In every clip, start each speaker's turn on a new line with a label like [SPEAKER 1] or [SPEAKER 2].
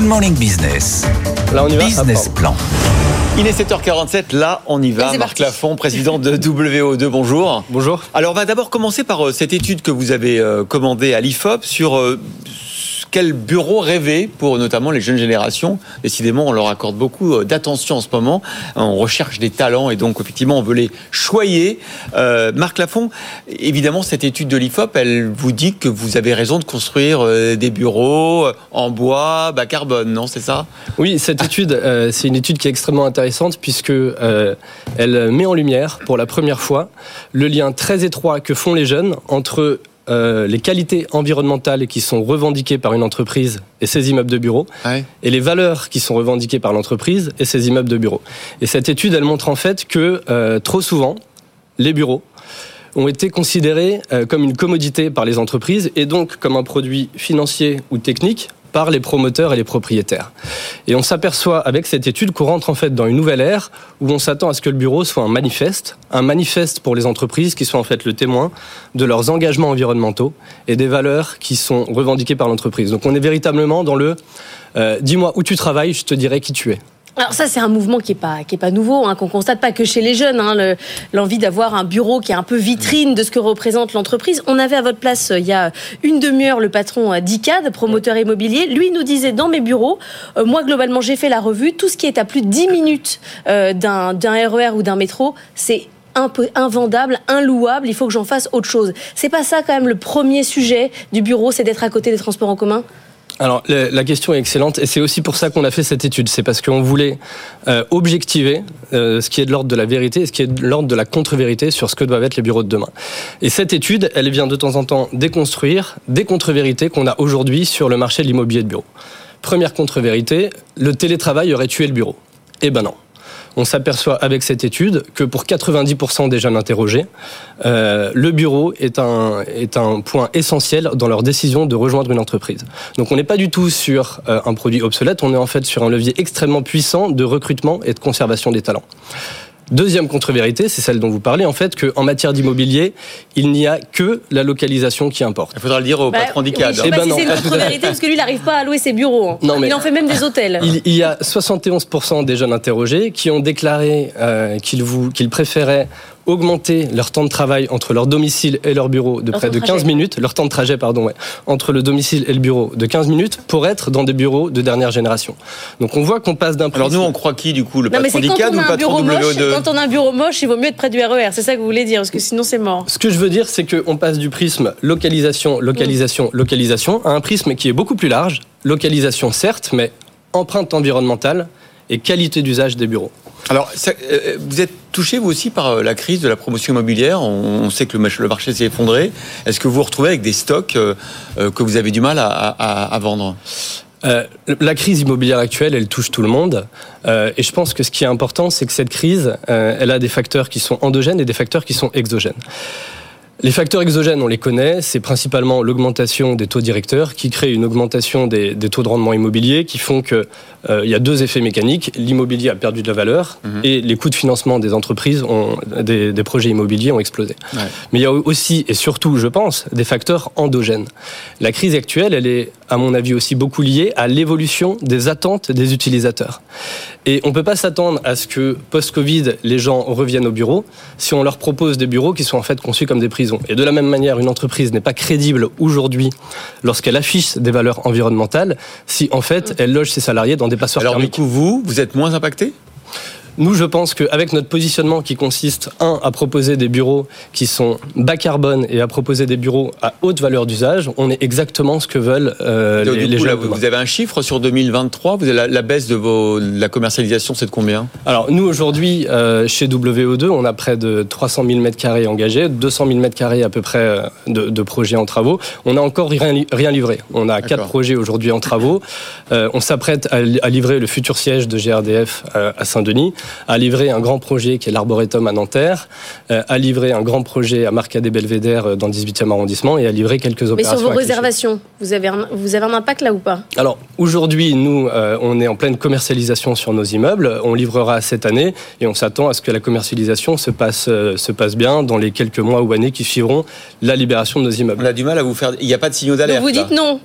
[SPEAKER 1] Good Morning Business.
[SPEAKER 2] Là, on y va
[SPEAKER 1] Business Plan.
[SPEAKER 3] Il est 7h47, là on y va.
[SPEAKER 4] c'est
[SPEAKER 3] Marc. Lafont, président de WO2, bonjour.
[SPEAKER 2] Bonjour.
[SPEAKER 3] Alors on va d'abord commencer par euh, cette étude que vous avez euh, commandée à l'IFOP sur euh, quel bureau rêver pour notamment les jeunes générations. Décidément, on leur accorde beaucoup euh, d'attention en ce moment. On recherche des talents et donc effectivement on veut les choyer. Euh, Marc Lafont, évidemment cette étude de l'IFOP, elle vous dit que vous avez raison de construire euh, des bureaux en bois, bas carbone, non C'est ça?
[SPEAKER 2] Oui, cette étude, c'est une étude qui est extrêmement intéressante puisque elle met en lumière pour la première fois le lien très étroit que font les jeunes entre euh, les qualités environnementales qui sont revendiquées par une entreprise et ses immeubles de bureaux
[SPEAKER 3] Ouais.
[SPEAKER 2] et les valeurs qui sont revendiquées par l'entreprise et ses immeubles de bureaux. Et cette étude, elle montre en fait que euh, trop souvent, les bureaux ont été considérés euh, comme une commodité par les entreprises et donc comme un produit financier ou technique par les promoteurs et les propriétaires. Et on s'aperçoit avec cette étude qu'on rentre en fait dans une nouvelle ère où on s'attend à ce que le bureau soit un manifeste, un manifeste pour les entreprises qui sont en fait le témoin de leurs engagements environnementaux et des valeurs qui sont revendiquées par l'entreprise. Donc on est véritablement dans le euh, dis-moi où tu travailles, je te dirai qui tu es.
[SPEAKER 4] Alors ça, c'est un mouvement qui est pas qui est pas nouveau, hein, qu'on constate pas que chez les jeunes. Hein, le- L'envie d'avoir un bureau qui est un peu vitrine de ce que représente l'entreprise. On avait à votre place euh, il y a une demi-heure le patron euh, d'ICAD, promoteur immobilier. Lui nous disait dans mes bureaux, euh, moi globalement j'ai fait la revue, tout ce qui est à plus de 10 minutes euh, d'un d'un RER ou d'un métro, c'est un peu invendable, inlouable, il faut que j'en fasse autre chose. C'est pas ça quand même le premier sujet du bureau, c'est d'être à côté des transports en commun?
[SPEAKER 2] Alors la question est excellente et c'est aussi pour ça qu'on a fait cette étude. C'est parce qu'on voulait euh, objectiver euh, ce qui est de l'ordre de la vérité et ce qui est de l'ordre de la contre-vérité sur ce que doivent être les bureaux de demain. Et cette étude, elle vient de temps en temps déconstruire des contre-vérités qu'on a aujourd'hui sur le marché de l'immobilier de bureau. Première contre-vérité, le télétravail aurait tué le bureau. Eh ben non. On s'aperçoit avec cette étude que pour 90% des jeunes interrogés, euh, le bureau est un, point essentiel dans leur décision de rejoindre une entreprise. Donc on n'est pas du tout sur euh, un produit obsolète, on est en fait sur un levier extrêmement puissant de recrutement et de conservation des talents. Deuxième contre-vérité, c'est celle dont vous parlez, en fait, qu'en matière d'immobilier, il n'y a que la localisation qui importe.
[SPEAKER 3] Il faudra le dire au
[SPEAKER 4] Bah,
[SPEAKER 3] patron
[SPEAKER 4] oui,
[SPEAKER 3] d'ICAD.
[SPEAKER 4] Sais
[SPEAKER 2] Eh
[SPEAKER 4] pas
[SPEAKER 2] ben
[SPEAKER 4] si c'est une contre-vérité parce que lui, il n'arrive pas à louer ses bureaux. hein.
[SPEAKER 2] Non, mais-
[SPEAKER 4] Il en fait même des hôtels.
[SPEAKER 2] Il, il y a 71% des jeunes interrogés qui ont déclaré euh, qu'ils préféraient augmenter leur temps de travail entre leur domicile et leur bureau de près de
[SPEAKER 4] de
[SPEAKER 2] 15
[SPEAKER 4] trajet.
[SPEAKER 2] minutes, leur temps de trajet, pardon, ouais, entre le domicile et le bureau de 15 minutes pour être dans des bureaux de dernière génération. Donc on voit qu'on passe d'un
[SPEAKER 3] Alors nous, on croit qui du coup Le patron d'ICAD ou
[SPEAKER 4] a
[SPEAKER 3] le patron
[SPEAKER 4] bureau moche,
[SPEAKER 3] WO2
[SPEAKER 4] quand on a un bureau moche, il vaut mieux être près du RER. C'est ça que vous voulez dire, parce que sinon c'est mort.
[SPEAKER 2] Ce que je veux dire, c'est qu'on passe du prisme localisation, localisation, localisation à un prisme qui est beaucoup plus large. Localisation, certes, mais empreinte environnementale et qualité d'usage des bureaux.
[SPEAKER 3] Alors, ça- euh, vous êtes touché vous aussi par euh, la crise de la promotion immobilière. On, on sait que le, marché s'est effondré. Est-ce que vous vous retrouvez avec des stocks euh, euh, que vous avez du mal à, à- à vendre?
[SPEAKER 2] Euh, la crise immobilière actuelle, elle touche tout le monde. Euh, et je pense que ce qui est important, c'est que cette crise, euh, elle a des facteurs qui sont endogènes et des facteurs qui sont exogènes. Les facteurs exogènes, on les connaît, c'est principalement l'augmentation des taux directeurs qui crée une augmentation des, des taux de rendement immobilier qui font que euh, il y a deux effets mécaniques. L'immobilier a perdu de la valeur et les coûts de financement des entreprises, ont, des, des projets immobiliers ont explosé.
[SPEAKER 3] Ouais.
[SPEAKER 2] Mais il y a aussi et surtout, je pense, des facteurs endogènes. La crise actuelle, elle est, à mon avis, aussi beaucoup liée à l'évolution des attentes des utilisateurs. Et on ne peut pas s'attendre à ce que, post-Covid, les gens reviennent au bureau si on leur propose des bureaux qui sont en fait conçus comme des prisons. Et de la même manière, une entreprise n'est pas crédible aujourd'hui lorsqu'elle affiche des valeurs environnementales si, en fait, elle loge ses salariés dans des passoires
[SPEAKER 3] Alors du
[SPEAKER 2] thermiques.
[SPEAKER 3] coup, vous, vous êtes moins impacté?
[SPEAKER 2] Nous, je pense qu'avec notre positionnement qui consiste, un, à proposer des bureaux qui sont bas carbone et à proposer des bureaux à haute valeur d'usage, on est exactement ce que veulent euh,
[SPEAKER 3] Donc,
[SPEAKER 2] les,
[SPEAKER 3] du
[SPEAKER 2] les
[SPEAKER 3] coup, là, vous, avez un chiffre sur 2023 vous avez la, la baisse de, vos, la commercialisation, c'est de combien?
[SPEAKER 2] Alors, nous, aujourd'hui, euh, chez WO2, on a près de 300 000 mètres carrés engagés, 200 000 mètres carrés à peu près euh, de, de projets en travaux. On n'a encore rien, li- rien livré. On a quatre projets aujourd'hui en travaux. Euh, on s'apprête à, li- à livrer le futur siège de GRDF à Saint-Denis, à livrer un grand projet qui est l'Arboretum à Nanterre, euh, à livrer un grand projet à Marcadet Belvédère euh, dans le 18e arrondissement et à livrer quelques
[SPEAKER 4] Mais
[SPEAKER 2] opérations.
[SPEAKER 4] sur vos réservations, vous avez, un, vous avez un impact là ou pas?
[SPEAKER 2] Alors aujourd'hui, nous, euh, on est en pleine commercialisation sur nos immeubles. On livrera cette année et on s'attend à ce que la commercialisation se passe, euh, se passe bien dans les quelques mois ou années qui suivront la libération de nos
[SPEAKER 3] On
[SPEAKER 2] immeubles.
[SPEAKER 3] a du mal à vous faire... Il n'y a pas de signaux d'alerte
[SPEAKER 4] vous dites non.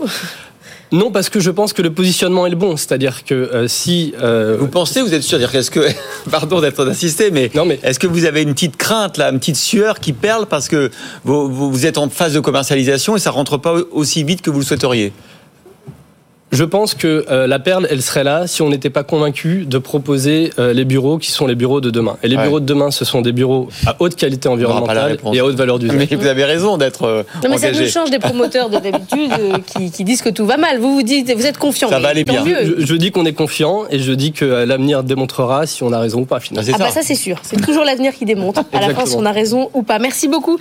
[SPEAKER 2] Non, parce que je pense que le positionnement est le bon. C'est-à-dire que euh, si. euh,
[SPEAKER 3] Vous pensez, vous êtes sûr dire Est-ce que, pardon d'être insisté, mais,
[SPEAKER 2] Non, mais-
[SPEAKER 3] est-ce que vous avez une petite crainte là, une petite sueur qui perle parce que vous, vous- vous êtes en phase de commercialisation et ça rentre pas aussi vite que vous le souhaiteriez?
[SPEAKER 2] Je pense que euh, la perle, elle serait là si on n'était pas convaincu de proposer euh, les bureaux qui sont les bureaux de demain. Et les
[SPEAKER 3] Ouais.
[SPEAKER 2] bureaux de demain, ce sont des bureaux à haute qualité environnementale et à haute valeur d'usage.
[SPEAKER 3] Mais vous avez raison d'être euh,
[SPEAKER 4] Non mais ça nous change des promoteurs de d'habitude euh, qui, qui disent que tout va mal. Vous vous dites, vous êtes confiant.
[SPEAKER 3] Ça va aller bien.
[SPEAKER 4] mieux.
[SPEAKER 2] Je, je dis qu'on est confiant et je dis que l'avenir démontrera si on a raison ou pas
[SPEAKER 3] Ah,
[SPEAKER 2] finalement.
[SPEAKER 3] c'est
[SPEAKER 4] Ah bah ça c'est sûr. C'est toujours l'avenir qui démontre à la fin si on a raison ou pas. Merci beaucoup.